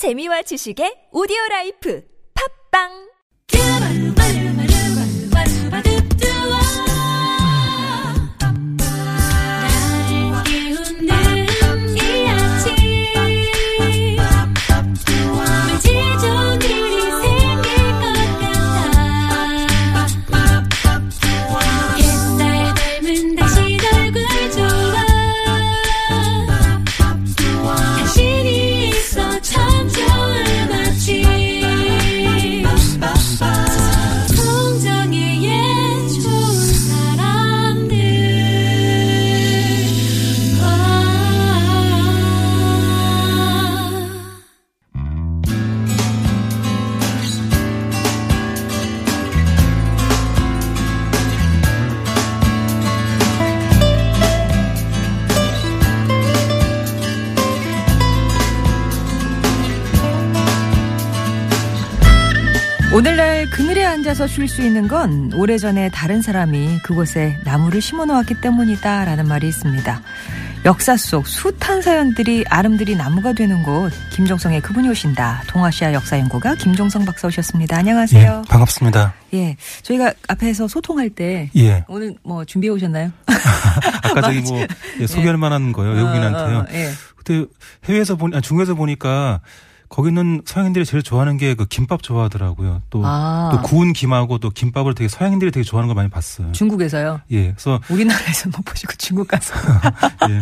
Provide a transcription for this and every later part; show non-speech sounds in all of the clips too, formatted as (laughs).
재미와 지식의 오디오 라이프. 팝빵 앉아서 쉴 수 있는 건 오래전에 다른 사람이 그곳에 나무를 심어 놓았기 때문이다 라는 말이 있습니다. 역사 속 숱한 사연들이 아름드리 나무가 되는 곳 김종성의 그분이 오신다. 동아시아 역사연구가 김종성 박사 오셨습니다. 안녕하세요. 예, 반갑습니다. 예, 저희가 앞에서 소통할 때 예. 오늘 뭐 준비해 오셨나요? (laughs) (laughs) 아까 저기 뭐 예, 소개할 만한 거요 외국인한테요. 어, 어, 예. 그때 해외에서 보니 아, 중국에서 보니까 거기는 서양인들이 제일 좋아하는 게 그 김밥 좋아하더라고요. 또, 아. 또 구운 김하고 또 김밥을 되게 서양인들이 되게 좋아하는 걸 많이 봤어요. 중국에서요. 예, 그래서 우리나라에서 못 보시고 중국 가서. (laughs) 예,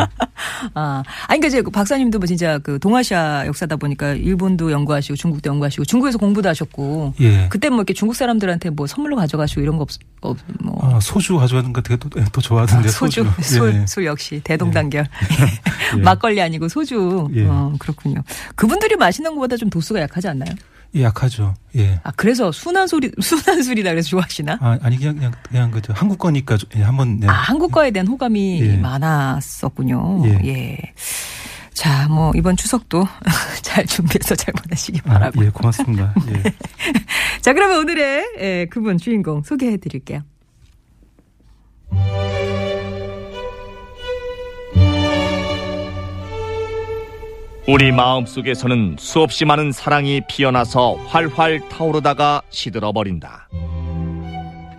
아, 아니, 그러니까 이제 그 박사님도 뭐 진짜 그 동아시아 역사다 보니까 일본도 연구하시고 중국도 연구하시고 중국에서 공부도 하셨고. 예. 그때 뭐 이렇게 중국 사람들한테 뭐 선물로 가져가시고 이런 거 없, 없 뭐. 아, 소주 가져가는 거 되게 또, 예, 또 좋아하던데 아, 소주, 소주. (laughs) 술, 예. 술 역시 대동단결. (laughs) 예. 막걸리 아니고 소주. 예. 어, 그렇군요. 그분들이 마시는 것보다 좀 도수가 약하지 않나요? 예, 약하죠. 예. 아, 그래서 순한 소리, (laughs) 순한 술이다 그래서 좋아하시나? 아, 아니 그냥 그냥 그냥 그저 한국 거니까 좀, 예, 한번 네. 아, 한국 거에 대한 호감이 예. 많았었군요. 예. 예. 자, 뭐, 이번 추석도 (laughs) 잘 준비해서 잘 보내시기 아, 바라고. 예, 고맙습니다. 예. (laughs) 자, 그러면 오늘의 예, 그분 주인공 소개해 드릴게요. 우리 마음속에서는 수없이 많은 사랑이 피어나서 활활 타오르다가 시들어 버린다.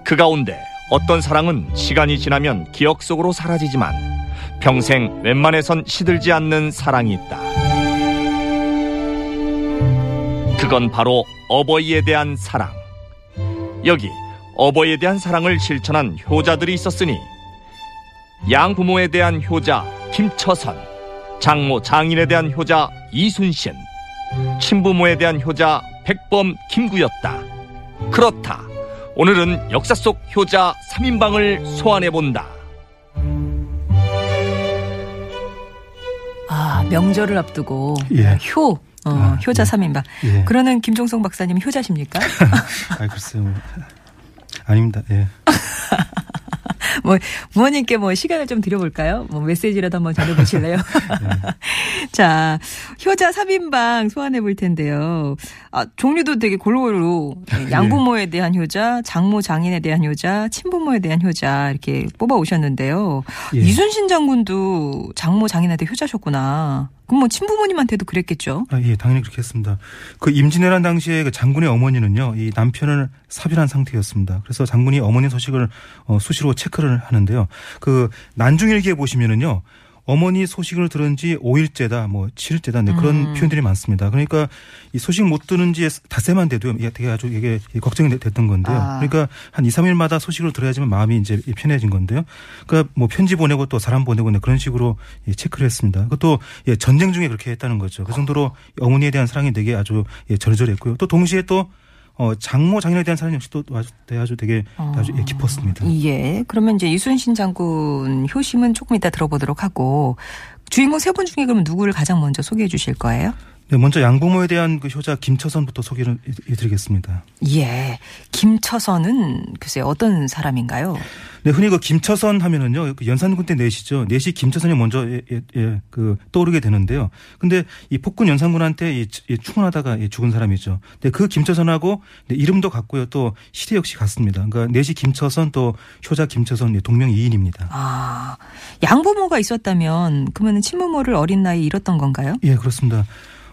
그 가운데 어떤 사랑은 시간이 지나면 기억 속으로 사라지지만 평생 웬만해선 시들지 않는 사랑이 있다. 그건 바로 어버이에 대한 사랑. 여기 어버이에 대한 사랑을 실천한 효자들이 있었으니 양부모에 대한 효자 김처선, 장모 장인에 대한 효자 이순신, 친부모에 대한 효자 백범 김구였다. 그렇다. 오늘은 역사 속 효자 3인방을 소환해 본다. 아, 명절을 앞두고 예. 효, 어, 아, 효자 예. 삼인방 예. 그러는 김종성 박사님 효자십니까? (laughs) 아, 글쎄요. 뭐. 아닙니다. 예. (laughs) 뭐 부모님께 뭐 시간을 좀 드려볼까요? 뭐 메시지라도 한번 전해보실래요? (laughs) (laughs) 자, 효자 3인방 소환해 볼 텐데요. 아, 종류도 되게 골고루 예, 양부모에 대한 효자, 장모 장인에 대한 효자, 친부모에 대한 효자 이렇게 뽑아 오셨는데요. 예. 이순신 장군도 장모 장인한테 효자셨구나. 그럼 뭐 친부모님한테도 그랬겠죠? 아, 예, 당연히 그렇게 했습니다. 그 임진왜란 당시에 그 장군의 어머니는요, 이 남편을 사별한 상태였습니다. 그래서 장군이 어머니 소식을 어, 수시로 체크를 하는데요. 그 난중일기에 보시면은요, 어머니 소식을 들은 지 5일째다, 뭐 7일째다, 네, 그런 음. 표현들이 많습니다. 그러니까 이 소식 못 들은 지 닷새만 돼도 이게 되게 아주 이게 걱정이 됐던 건데요. 아. 그러니까 한 2, 3일마다 소식을 들어야지만 마음이 이제 편해진 건데요. 그러니까 뭐 편지 보내고 또 사람 보내고 네, 그런 식으로 예, 체크를 했습니다. 그것도 예, 전쟁 중에 그렇게 했다는 거죠. 그 정도로 어머니에 대한 사랑이 되게 아주 예, 절절했고요. 또 동시에 또 어, 장모 장인에 대한 사랑 역시 또 아주, 아주 되게 아주 예, 깊었습니다. 예. 그러면 이제 이순신 장군 효심은 조금 이따 들어보도록 하고 주인공 세 분 중에 그러면 누구를 가장 먼저 소개해 주실 거예요? 네, 먼저 양부모에 대한 그 효자 김처선부터 소개를 해- 해드리겠습니다. 예. 김처선은 글쎄 어떤 사람인가요? 네, 흔히 그 김처선 하면은요, 그 연산군 때 내시죠. 내시 김처선이 먼저 예, 예, 예, 그 떠오르게 되는데요. 근데 이 폭군 연산군한테 이, 이 충원하다가 예, 죽은 사람이죠. 근데 그 김처선하고 네, 이름도 같고요. 또 시대 역시 같습니다. 그러니까 내시 김처선 또 효자 김처선 예, 동명이인입니다. 아, 양부모가 있었다면 그러면 친부모를 어린 나이에 잃었던 건가요? 예, 그렇습니다.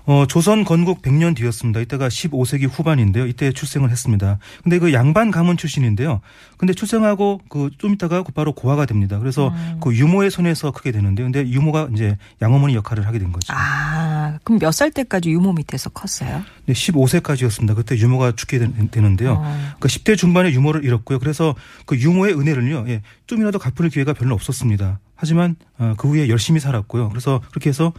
어, 조선 건국 100년 뒤였습니다. 이때가 15세기 후반인데요. 이때 출생을 했습니다. 근데 그 양반 가문 출신인데요. 근데 출생하고 그 좀 있다가 곧바로 고아가 됩니다. 그래서 그 유모의 손에서 크게 되는데요. 근데 유모가 이제 양어머니 역할을 하게 된 거죠. 아, 그럼 몇 살 때까지 유모 밑에서 컸어요? 네, 15세까지였습니다. 그때 유모가 죽게 되- 되는데요. 어. 그 10대 중반에 유모를 잃었고요. 그래서 그 유모의 은혜를요, 예, 좀이라도 갚을 기회가 별로 없었습니다. 하지만 어, 그 후에 열심히 살았고요. 그래서 그렇게 해서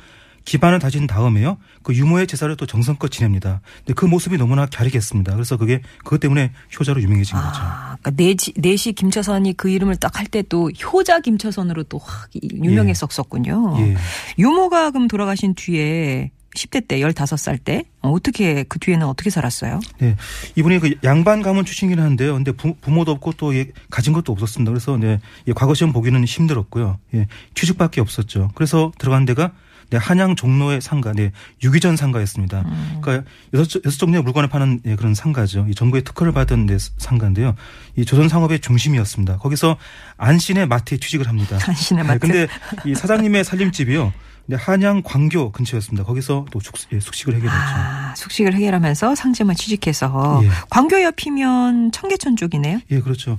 기반을 다진 다음에요, 그 유모의 제사를 또 정성껏 지냅니다. 근데 그 모습이 너무나 갸리겠습니다. 그래서 그게 그것 때문에 효자로 유명해진 거죠. 아, 그러니까 내시, 내시 김처선이 그 이름을 딱 할 때 또 효자 김처선으로 또 확 유명했었군요. 예. 유모가 그럼 돌아가신 뒤에 10대 때, 15살 때, 어, 어떻게, 그 뒤에는 어떻게 살았어요? 네. 이분이 그 양반 가문 출신이긴 한데요. 근데 부, 부모도 없고 또 예, 가진 것도 없었습니다. 그래서 네, 예, 과거 시험 보기는 힘들었고요. 예, 취직밖에 없었죠. 그래서 들어간 데가 네, 한양 종로의 상가, 네, 유기전 상가였습니다. 그러니까 여섯, 여섯 종류의 물건을 파는 예, 그런 상가죠. 이 정부의 특허를 받은 네, 상가인데요. 이 조선 상업의 중심이었습니다. 거기서 안신의 마트에 취직을 합니다. (laughs) 안신의 네, 마트. 근데 이 사장님의 살림집이요. 네, 한양 광교 근처였습니다. 거기서 또 숙, 예, 숙식을 해결했죠. 아, 숙식을 해결하면서 상점을 취직해서 예. 광교 옆이면 청계천 쪽이네요. 예, 그렇죠.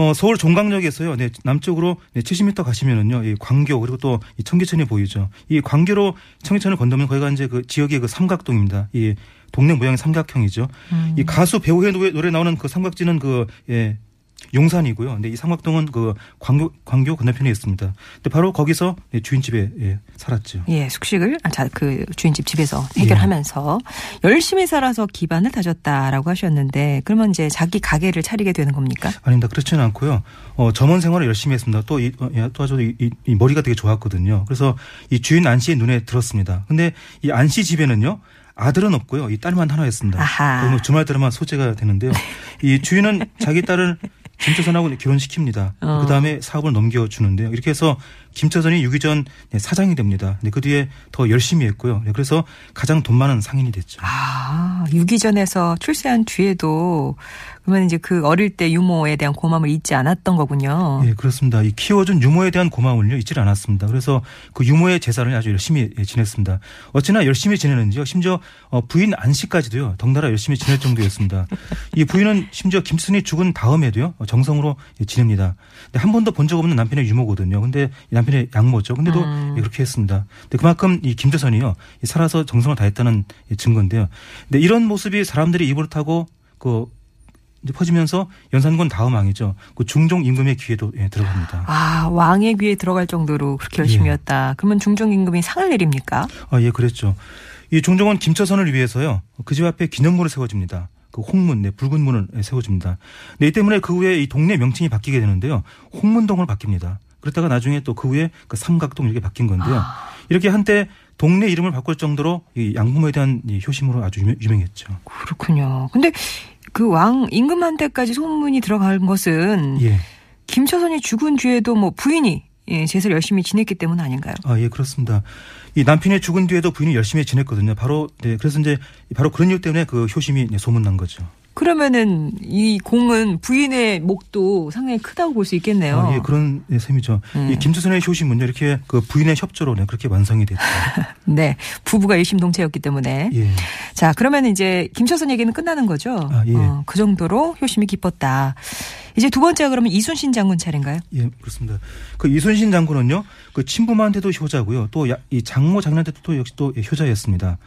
어, 서울 종강역에서요, 네, 남쪽으로 네, 70m 가시면은요, 이 광교, 그리고 또 이 청계천이 보이죠. 이 광교로 청계천을 건너면 거기가 이제 그 지역의 그 삼각동입니다. 이 동네 모양이 삼각형이죠. 이 가수 배우의 노래, 노래 나오는 그 삼각지는 그, 예, 용산이고요. 근데 이 삼각동은 그 광교, 광교 건너편에 있습니다. 근데 바로 거기서 네, 주인집에 예, 살았죠. 예, 숙식을 아, 자, 그 주인집 집에서 해결하면서 열심히 살아서 기반을 다졌다라고 하셨는데 그러면 이제 자기 가게를 차리게 되는 겁니까? 아닙니다. 그렇지는 않고요. 어, 점원 생활을 열심히 했습니다. 또, 이, 어, 예, 또 아주 이, 이- 이 머리가 되게 좋았거든요. 그래서 이 주인 안 씨의 눈에 들었습니다. 근데 이 안 씨 집에는요. 아들은 없고요. 이 딸만 하나였습니다. 아하. 뭐 주말 때만 소재가 되는데요. (laughs) 이 주인은 자기 딸을 김처선하고 결혼시킵니다. 어. 그 다음에 사업을 넘겨주는데요. 이렇게 해서 김처선이 유기전 네, 사장이 됩니다. 네, 그 뒤에 더 열심히 했고요. 네, 그래서 가장 돈 많은 상인이 됐죠. 아, 유기전에서 출세한 뒤에도 그러면 이제 그 어릴 때 유모에 대한 고마움을 잊지 않았던 거군요. 예, 그렇습니다. 이 키워준 유모에 대한 고마움을요, 잊지를 않았습니다. 그래서 그 유모의 제사를 아주 열심히 예, 지냈습니다. 어찌나 열심히 지내는지요. 심지어 어, 부인 안씨까지도요, 덩달아 열심히 지낼 정도였습니다. 이 부인은 심지어 김순이 죽은 다음에도요, 어, 정성으로 예, 지냅니다. 근데 한 번도 본 적 없는 남편의 유모거든요. 근데 이 남편의 양모죠. 근데도 음. 예, 그렇게 했습니다. 근데 그만큼 이 김조선이요, 이 살아서 정성을 다했다는 예, 증거인데요. 근데 이런 모습이 사람들이 입을 타고 그 이제 퍼지면서 연산군 다음 왕이죠. 그 중종 임금의 귀에도 예, 들어갑니다. 아, 왕의 귀에 들어갈 정도로 그렇게 열심히 예. 그러면 중종 임금이 상을 내립니까? 아, 예, 그랬죠. 이 중종은 김처선을 위해서요. 그 집 앞에 기념물을 세워줍니다. 그 홍문, 네, 붉은 문을 예, 세워줍니다. 네, 이 때문에 그 후에 이 동네 명칭이 바뀌게 되는데요. 홍문동으로 바뀝니다. 그러다가 나중에 또 그 후에 그 삼각동 이렇게 바뀐 건데요. 이렇게 한때 동네 이름을 바꿀 정도로 이 양부모에 대한 이 효심으로 아주 유명, 유명했죠. 그렇군요. 근데 그 왕 임금한테까지 소문이 들어간 것은 예. 김처선이 죽은 뒤에도 뭐 부인이 예, 제사를 열심히 지냈기 때문 아닌가요? 아, 예, 그렇습니다. 이 남편이 죽은 뒤에도 부인이 열심히 지냈거든요. 바로, 네, 그래서 이제 바로 그런 이유 때문에 그 효심이 소문난 거죠. 그러면은 이 공은 부인의 목도 상당히 크다고 볼 수 있겠네요. 아, 예, 그런 예, 셈이죠. 음. 이 김수선의 효심은요, 이렇게 그 부인의 협조로 네, 그렇게 완성이 됐죠. (laughs) 네, 부부가 일심동체였기 때문에. 예. 자, 그러면 이제 김처선 얘기는 끝나는 거죠. 아, 예. 어, 그 정도로 효심이 깊었다. 이제 두 번째가 그러면 이순신 장군 차례인가요? 예, 그렇습니다. 그 이순신 장군은요, 그 친부모한테도 효자고요. 또 이 장모 장녀한테도 또 역시 또 효자였습니다.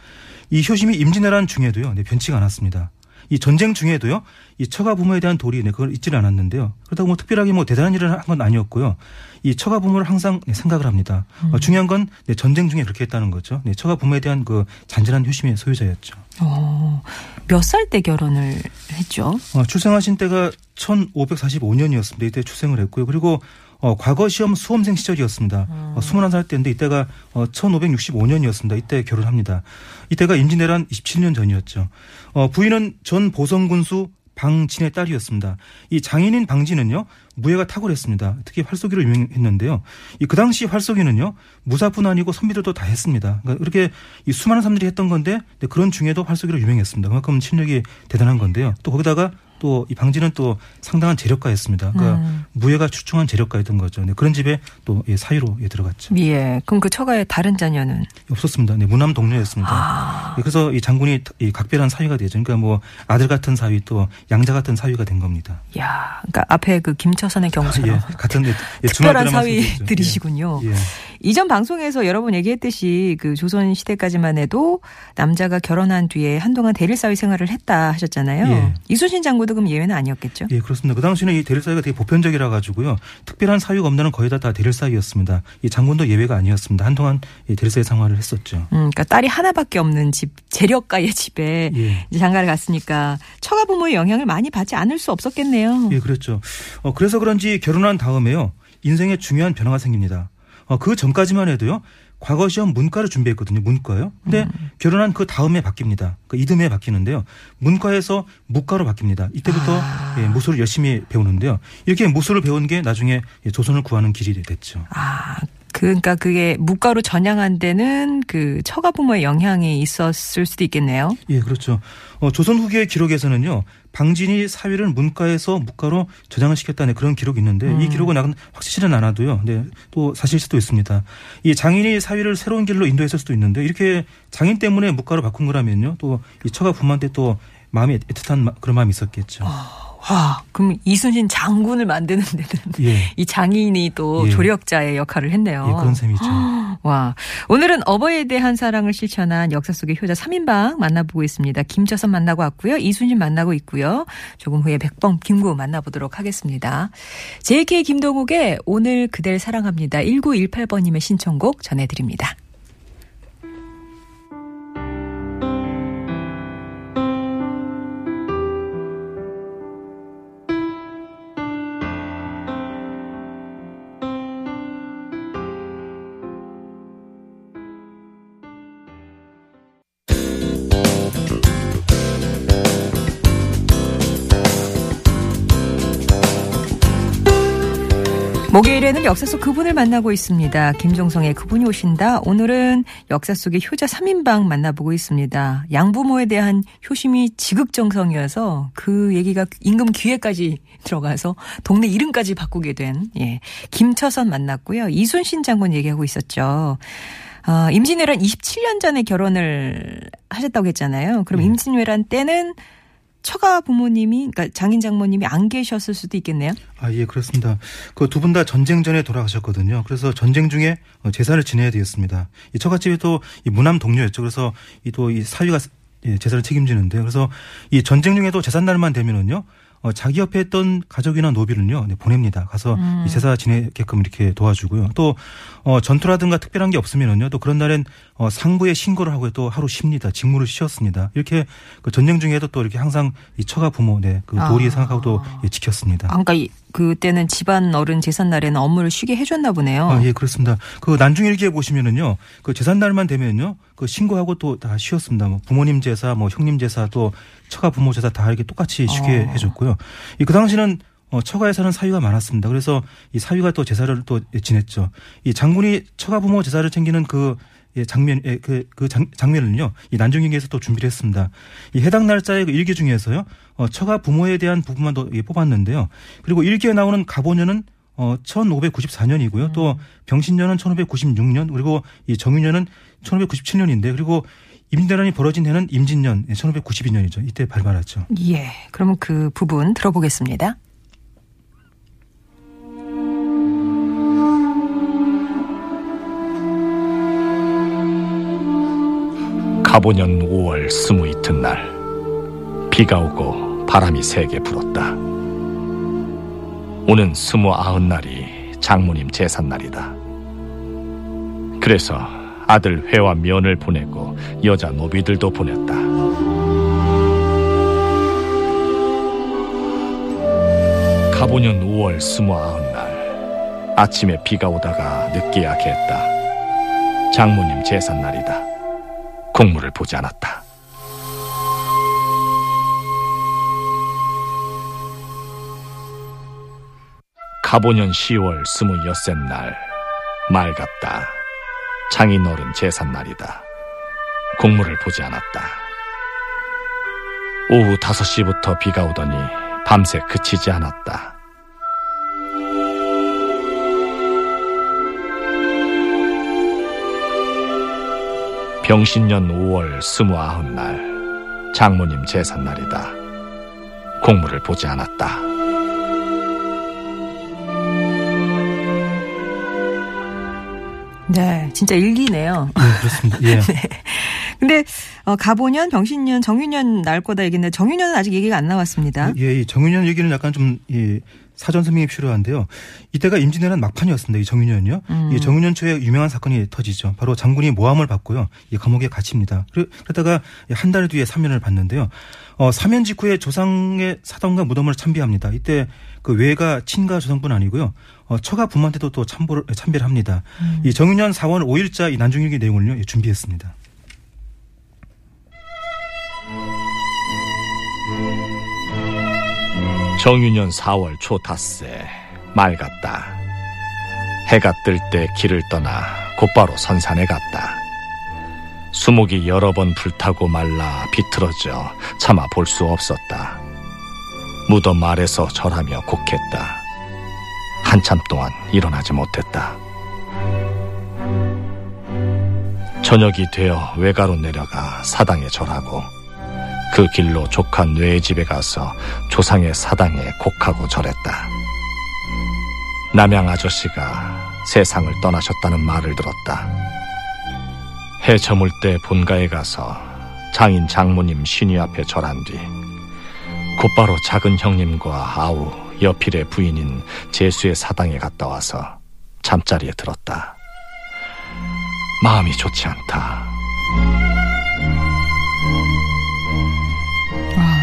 이 효심이 임진왜란 중에도요, 네, 변치가 않았습니다. 이 전쟁 중에도요, 이 처가 부모에 대한 도리, 네, 그걸 잊지는 않았는데요. 그렇다고 뭐 특별하게 뭐 대단한 일을 한 건 아니었고요. 이 처가 부모를 항상 네, 생각을 합니다. 어, 중요한 건 네, 전쟁 중에 그렇게 했다는 거죠. 네, 처가 부모에 대한 그 잔잔한 효심의 소유자였죠. 어, 몇 살 때 결혼을 했죠? 어, 출생하신 때가 1545년이었습니다. 이때 출생을 했고요. 그리고 어, 과거 시험 수험생 시절이었습니다. 어, 21살 때인데 이때가 어, 1565년이었습니다. 이때 결혼합니다. 이때가 임진왜란 27년 전이었죠. 어, 부인은 전 보성군수 방진의 딸이었습니다. 이 장인인 방진은요 무예가 탁월했습니다. 특히 활쏘기로 유명했는데요. 이 그 당시 활쏘기는요 무사뿐 아니고 선비들도 다 했습니다. 그러니까 이렇게 이 수많은 사람들이 했던 건데 그런 중에도 활쏘기로 유명했습니다. 그만큼 실력이 대단한 건데요. 또 거기다가 또 이 방지는 또 상당한 재력가였습니다. 그러니까 음. 무예가 출중한 재력가였던 거죠. 네, 그런 집에 또 예, 사위로 예, 들어갔죠. 예. 그럼 그 처가의 다른 자녀는 없었습니다. 네, 무남 동료였습니다. 아. 예, 그래서 이 장군이 이 각별한 사위가 되죠. 그러니까 뭐 아들 같은 사위 또 양자 같은 사위가 된 겁니다. 야, 그러니까 앞에 그 김처선의 경우처럼 (laughs) 예, 같은 (laughs) 예, 예, 특별한. 사위들이시군요. 예, 예. 이전 방송에서 여러 번 얘기했듯이 그 조선 시대까지만 해도 남자가 결혼한 뒤에 한동안 대릴 사위 생활을 했다 하셨잖아요. 예. 이순신 장군도 그럼 예외는 아니었겠죠? 예, 그렇습니다. 그 당시에는 이 대릴 사위가 되게 보편적이라 가지고요. 특별한 사위가 없는 거의 다, 다 대릴 사위였습니다. 이 장군도 예외가 아니었습니다. 한동안 이 대릴 사위 생활을 했었죠. 음, 그러니까 딸이 하나밖에 없는 집 재력가의 집에 예. 이제 장가를 갔으니까 처가 부모의 영향을 많이 받지 않을 수 없었겠네요. 예, 그렇죠. 어, 그래서 그런지 결혼한 다음에요. 인생에 중요한 변화가 생깁니다. 어, 그 전까지만 해도요. 과거 시험 문과를 준비했거든요. 문과요. 근데 결혼한 그 다음에 바뀝니다. 그 이듬해 바뀌는데요. 문과에서 무과로 바뀝니다. 이때부터 아. 예, 무술을 열심히 배우는데요. 이렇게 무술을 배운 게 나중에 예, 조선을 구하는 길이 됐죠. 아, 그러니까 그게 무가로 전향한 데는 그 처가 부모의 영향이 있었을 수도 있겠네요. 예, 그렇죠. 어, 조선 후기의 기록에서는요, 방진이 사위를 문과에서 무과로 저장을 시켰다는 그런 기록이 있는데 음. 이 기록은 확실치는 않아도요. 네, 또 사실 수도 있습니다. 이 장인이 사위를 새로운 길로 인도했을 수도 있는데 이렇게 장인 때문에 무과로 바꾼 거라면요, 또 이 처가 부모한테 또 마음이 애틋한 마- 그런 마음이 있었겠죠. 와, 그럼 이순신 장군을 만드는 데는 예, (laughs) 이 장인이 또 예. 조력자의 역할을 했네요. 예, 그런 셈이죠. (gasps) 와. 오늘은 어버이에 대한 사랑을 실천한 역사 속의 효자 3인방 만나보고 있습니다. 김저선 만나고 왔고요. 이순신 만나고 있고요. 조금 후에 백범 김구 만나보도록 하겠습니다. JK 김동욱의 오늘 그댈 사랑합니다. 1918번님의 신청곡 전해드립니다. 목요일에는 역사 속 그분을 만나고 있습니다. 김종성의 그분이 오신다. 오늘은 역사 속의 효자 3인방 만나보고 있습니다. 양부모에 대한 효심이 지극정성이어서 그 얘기가 임금 귀에까지 (laughs) 들어가서 동네 이름까지 바꾸게 된 예. 김처선 만났고요. 이순신 장군 얘기하고 있었죠. 어, 임진왜란 27년 전에 결혼을 하셨다고 했잖아요. 그럼 네. 임진왜란 때는 처가 부모님이 그러니까 장인 장모님이 안 계셨을 수도 있겠네요. 아, 예, 그렇습니다. 그 두 분 다 전쟁 전에 돌아가셨거든요. 그래서 전쟁 중에 어, 제사를 지내야 되었습니다. 이 처갓집이 또 이 무남 동료였죠. 그래서 이 또이 사위가 예, 제사를 책임지는데 그래서 이 전쟁 중에도 제삿날만 되면은요. 어, 자기 옆에 있던 가족이나 노비를요 네, 보냅니다. 가서 이 제사 지내게끔 이렇게 도와주고요. 또 어, 전투라든가 특별한 게 없으면은요 또 그런 날엔 어, 상부에 신고를 하고 또 하루 쉽니다. 직무를 쉬었습니다. 이렇게 그 전쟁 중에도 또 이렇게 항상 이 처가 부모 네그 도리 아. 생각하고 도 예, 지켰습니다. 아, 그러니까 이- 그때는 집안 어른 제삿 날에는 업무를 쉬게 해줬나 보네요. 아, 예, 그렇습니다. 그 난중일기에 보시면은요, 그 제삿날만 되면요, 그 신고하고 또 다 쉬었습니다. 뭐 부모님 제사, 뭐 형님 제사, 또 처가 부모 제사 다 이렇게 똑같이 쉬게 어. 해줬고요. 이 그 당시는 어, 처가에 사는 사위가 많았습니다. 그래서 이 사위가 또 제사를 또 지냈죠. 이 장군이 처가 부모 제사를 챙기는 그 예, 장면, 예, 그, 그 장, 장면을요, 이 난중일기에서 또 준비를 했습니다. 이 해당 날짜의 그 일기 중에서요, 어, 처가 부모에 대한 부분만 더 예, 뽑았는데요. 그리고 일기에 나오는 가보년은 어, 1594년이고요. 또 병신년은 1596년, 그리고 이 정유년은 1597년인데, 그리고 임진왜란이 벌어진 해는 임진년 1592년이죠. 이때 발발했죠. 예. 그러면 그 부분 들어보겠습니다. 가보년 5월 스무 이튿날 비가 오고 바람이 세게 불었다. 오는 스무 아흔 날이 장모님 제삿날이다. 그래서 아들 회와 면을 보내고 여자 노비들도 보냈다. 가보년 5월 스무 아흔 날 아침에 비가 오다가 늦게야 겠다. 장모님 제삿날이다. 국물을 보지 않았다. 가보년 10월 스물여섯 날 맑았다. 장인어른 제삿날이다. 국물을 보지 않았다. 오후 5시부터 비가 오더니 밤새 그치지 않았다. 병신년 5월 스무아흔 날 장모님 제삿날이다. 공물을 보지 않았다. 네, 진짜 일기네요. 예, 그렇습니다. 예. (laughs) 근데 어, 가보년, 병신년, 정유년 나올 거다 얘기인데 정유년은 아직 얘기가 안 나왔습니다. 예, 이 정윤현 얘기는 약간 좀, 이 사전 설명이 필요한데요. 이때가 임진왜란 막판이었습니다. 이 정윤현이요. 음. 이 정윤현 초에 유명한 사건이 터지죠. 바로 장군이 모함을 받고요. 이 감옥에 갇힙니다. 그러- 그러다가 한 달 뒤에 사면을 받는데요. 어, 사면 직후에 조상의 사당과 무덤을 참배합니다. 이때 그 외가 친가 조상뿐 아니고요. 어, 처가 부모한테도 또 참보를, 참배를 합니다. 음. 이 정윤현 4월 5일자 이 난중일기 내용을요. 예, 준비했습니다. 정유년 4월 초 닷새 맑았다. 해가 뜰 때 길을 떠나 곧바로 선산에 갔다. 수목이 여러 번 불타고 말라 비틀어져 차마 볼 수 없었다. 무덤 아래서 절하며 곡했다. 한참 동안 일어나지 못했다. 저녁이 되어 외가로 내려가 사당에 절하고 그 길로 조카 뇌의 집에 가서 조상의 사당에 곡하고 절했다. 남양 아저씨가 세상을 떠나셨다는 말을 들었다. 해 저물 때 본가에 가서 장인 장모님 신위 앞에 절한 뒤 곧바로 작은 형님과 아우 여필의 부인인 제수의 사당에 갔다 와서 잠자리에 들었다. 마음이 좋지 않다.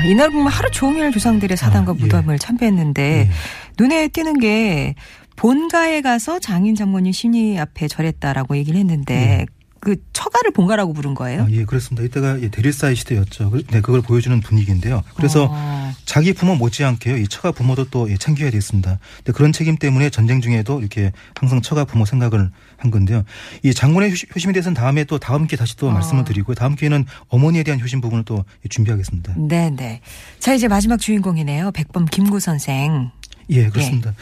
아, 이날 보면 하루 종일 조상들의 사당과 아, 예. 무덤을 참배했는데 예. 눈에 띄는 게 본가에 가서 장인 장모님 신이 앞에 절했다라고 얘기를 했는데 그 처가를 본가라고 부른 거예요? 아, 예, 그렇습니다. 이때가 예, 대릴사의 시대였죠. 그- 네, 그걸 보여주는 분위기인데요. 그래서 어. 자기 부모 못지않게요. 이 처가 부모도 또 예, 챙겨야 됐습니다. 근데 그런 책임 때문에 전쟁 중에도 이렇게 항상 처가 부모 생각을 한 건데요. 이 장군의 효심에 대해서는 다음에 또 다음 기회 다시 또 어. 말씀을 드리고요. 다음 기회는 어머니에 대한 효심 부분을 또 예, 준비하겠습니다. 네 네. 자 이제 마지막 주인공이네요. 백범 김구 선생. 예, 그렇습니다.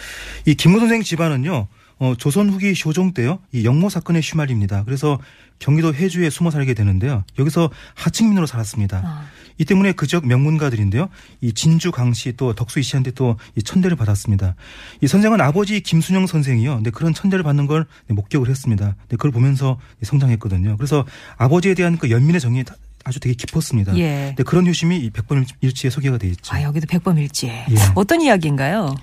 이 김모 선생 집안은요, 어, 조선 후기 쇼종 때요, 이 영모 사건에 휘말립니다. 그래서 경기도 해주에 숨어 살게 되는데요. 여기서 하층민으로 살았습니다. 아. 이 때문에 그 지역 명문가들인데요. 이 진주 강씨 또 덕수 이씨한테 또 이 천대를 받았습니다. 이 선생은 아버지 김순영 선생이요. 근데 그런 천대를 받는 걸 네, 목격을 했습니다. 근데 그걸 보면서 성장했거든요. 그래서 아버지에 대한 그 연민의 정이 다- 아주 되게 깊었습니다. 예. 근데 그런 효심이 일치에 소개가 돼 있죠. 아 여기도 백범 일지에 예. 어떤 이야기인가요?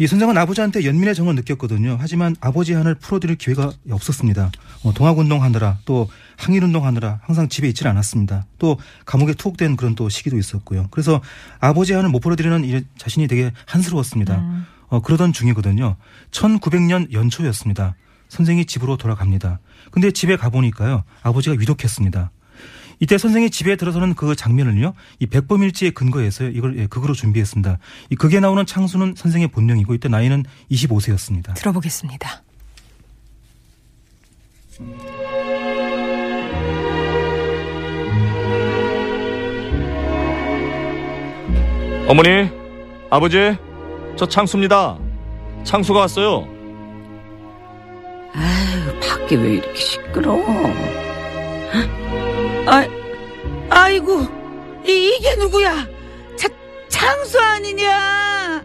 이 선생은 아버지한테 연민의 정을 느꼈거든요. 하지만 아버지 한을 풀어드릴 기회가 없었습니다. 어, 동학운동 하느라 또 항일운동 하느라 항상 집에 있질 않았습니다. 또 감옥에 투옥된 그런 또 시기도 있었고요. 그래서 아버지 한을 못 풀어드리는 이 자신이 되게 한스러웠습니다. 어, 그러던 중이거든요. 1900년 연초였습니다. 선생이 집으로 돌아갑니다. 근데 집에 가보니까요. 아버지가 위독했습니다. 이때 선생이 집에 들어서는 그 장면을요, 이 백범일지에 근거해서 이걸 예, 극으로 준비했습니다. 이 극에 나오는 창수는 선생의 본명이고 이때 나이는 25세였습니다. 들어보겠습니다. 어머니, 아버지, 저 창수입니다. 창수가 왔어요. 아유, 밖에 왜 이렇게 시끄러워? 아, 아이고, 이, 이게 누구야? 차, 창수 아니냐?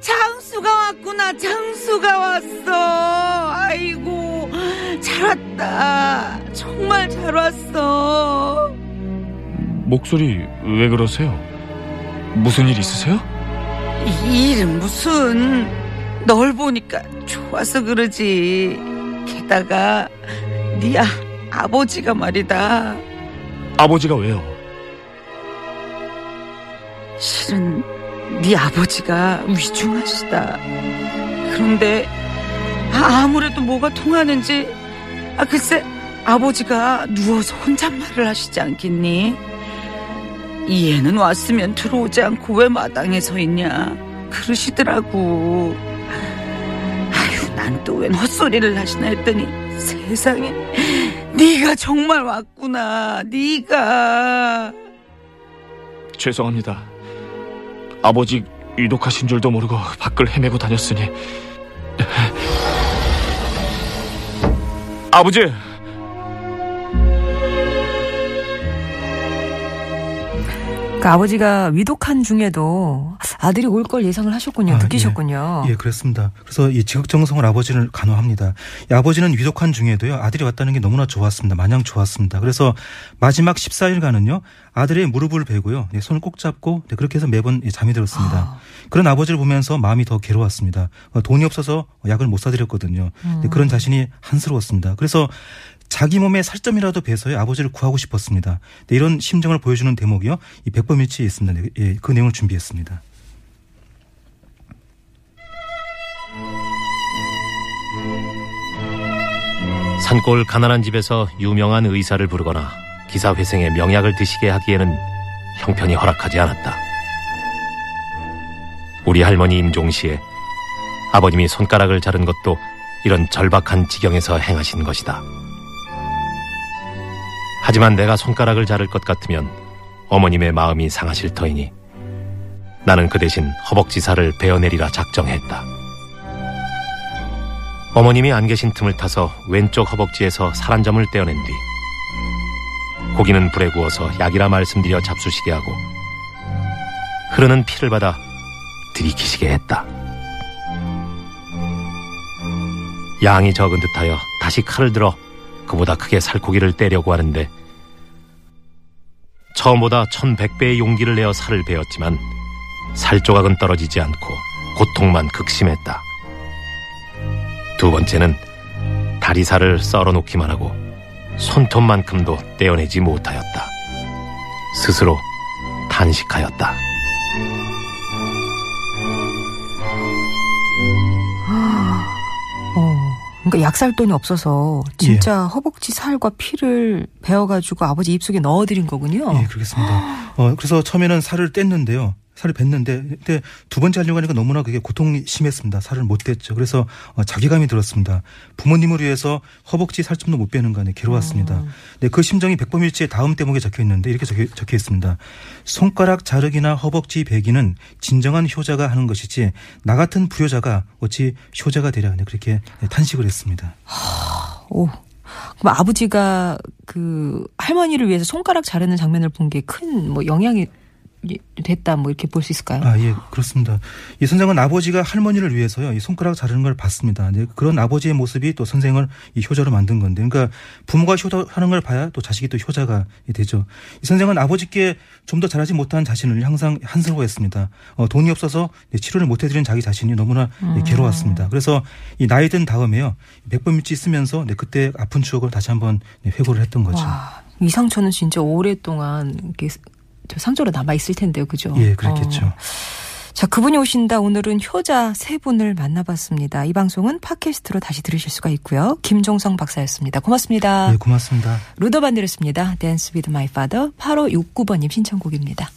창수가 왔구나, 창수가 왔어. 아이고, 잘 왔다. 정말 잘 왔어. 목소리 왜 그러세요? 무슨 일 있으세요? 이 일은 무슨 널 보니까 좋아서 그러지 게다가 네 아, 아버지가 말이다 아버지가 왜요? 실은 네 아버지가 위중하시다 그런데 아, 아무래도 뭐가 통하는지 아 글쎄 아버지가 누워서 혼잣말을 하시지 않겠니? 이해는 왔으면 들어오지 않고 왜 마당에 서 있냐 그러시더라고 아유 난 또 웬 헛소리를 하시나 했더니 세상에 네가 정말 왔구나. 네가. 죄송합니다. 아버지 위독하신 줄도 모르고 밖을 헤매고 다녔으니. 아버지! 그러니까 아버지가 위독한 중에도 아들이 올 걸 예상을 하셨군요. 아, 느끼셨군요. 예, 그렇습니다. 그래서 이 지극정성을 아버지를 간호합니다. 이 아버지는 위독한 중에도요, 아들이 왔다는 게 너무나 좋았습니다. 마냥 좋았습니다. 그래서 마지막 14일간은요, 아들의 무릎을 베고요, 예, 손을 꼭 잡고 네, 그렇게 해서 매번 예, 잠이 들었습니다. 그런 아버지를 보면서 마음이 더 괴로웠습니다. 어, 돈이 없어서 약을 못 사드렸거든요. 네, 그런 자신이 한스러웠습니다. 그래서 자기 몸에 살점이라도 베서야 아버지를 구하고 싶었습니다. 네, 이런 심정을 보여주는 대목이요, 이 백범일치에 있습니다. 네, 예, 그 내용을 준비했습니다. 산골 가난한 집에서 유명한 의사를 부르거나 기사회생에 명약을 드시게 하기에는 형편이 허락하지 않았다. 우리 할머니 임종시에 아버님이 손가락을 자른 것도 이런 절박한 지경에서 행하신 것이다. 하지만 내가 손가락을 자를 것 같으면 어머님의 마음이 상하실 터이니 나는 그 대신 허벅지살을 베어내리라 작정했다. 어머님이 안 계신 틈을 타서 왼쪽 허벅지에서 살 한 점을 떼어낸 뒤 고기는 불에 구워서 약이라 말씀드려 잡수시게 하고 흐르는 피를 받아 들이키시게 했다. 양이 적은 듯하여 다시 칼을 들어 그보다 크게 살코기를 떼려고 하는데 처음보다 천백 배의 용기를 내어 살을 베었지만 살 조각은 떨어지지 않고 고통만 극심했다. 두 번째는 다리살을 썰어 놓기만 하고 손톱만큼도 떼어내지 못하였다. 스스로 탄식하였다. 어, 그러니까 약살 돈이 없어서 진짜 허벅지 살과 피를 베어가지고 아버지 입속에 넣어드린 거군요. 예, 그렇겠습니다. 어, 그래서 처음에는 살을 뗐는데요. 살을 뺐는데, 근데 두 번째 하려고 하니까 너무나 그게 고통이 심했습니다. 살을 못 뗐죠. 그래서 어, 자괴감이 들었습니다. 부모님을 위해서 허벅지 살점도 못 빼는 거 아니에요. 괴로웠습니다. 네, 그 심정이 백범일지의 다음 대목에 적혀 있는데 이렇게 적혀, 적혀 있습니다. 손가락 자르기나 허벅지 베기는 진정한 효자가 하는 것이지 나 같은 불효자가 어찌 효자가 되랴 네, 그렇게 탄식을 했습니다. 오. 그럼 아버지가 그 할머니를 위해서 손가락 자르는 장면을 본 게 큰 뭐 영향이 됐다 뭐 이렇게 볼 수 있을까요? 아, 예, 그렇습니다. 이 선생은 아버지가 할머니를 위해서요, 이 손가락 자르는 걸 봤습니다. 네, 그런 아버지의 모습이 또 선생을 이 효자로 만든 건데, 그러니까 부모가 효자하는 걸 봐야 또 자식이 또 효자가 되죠. 이 선생은 아버지께 좀 더 잘하지 못한 자신을 항상 한스러워했습니다. 어, 돈이 없어서 네, 치료를 못 해드린 자기 자신이 너무나 네, 괴로웠습니다. 그래서 이 나이 든 다음에요, 백범일지 쓰면서 네, 그때 아픈 추억을 다시 한번 네, 회고를 했던 거죠. 와, 이상초는 진짜 오랫동안 이렇게 저 상조로 남아 있을 텐데요, 그죠? 예, 그렇겠죠. 어. 자, 그분이 오신다. 오늘은 효자 세 분을 만나봤습니다. 이 방송은 팟캐스트로 다시 들으실 수가 있고요. 김종성 박사였습니다. 고맙습니다. 예, 고맙습니다. 루더 반드렸습니다. Dance with my father. 8569번님 신청곡입니다.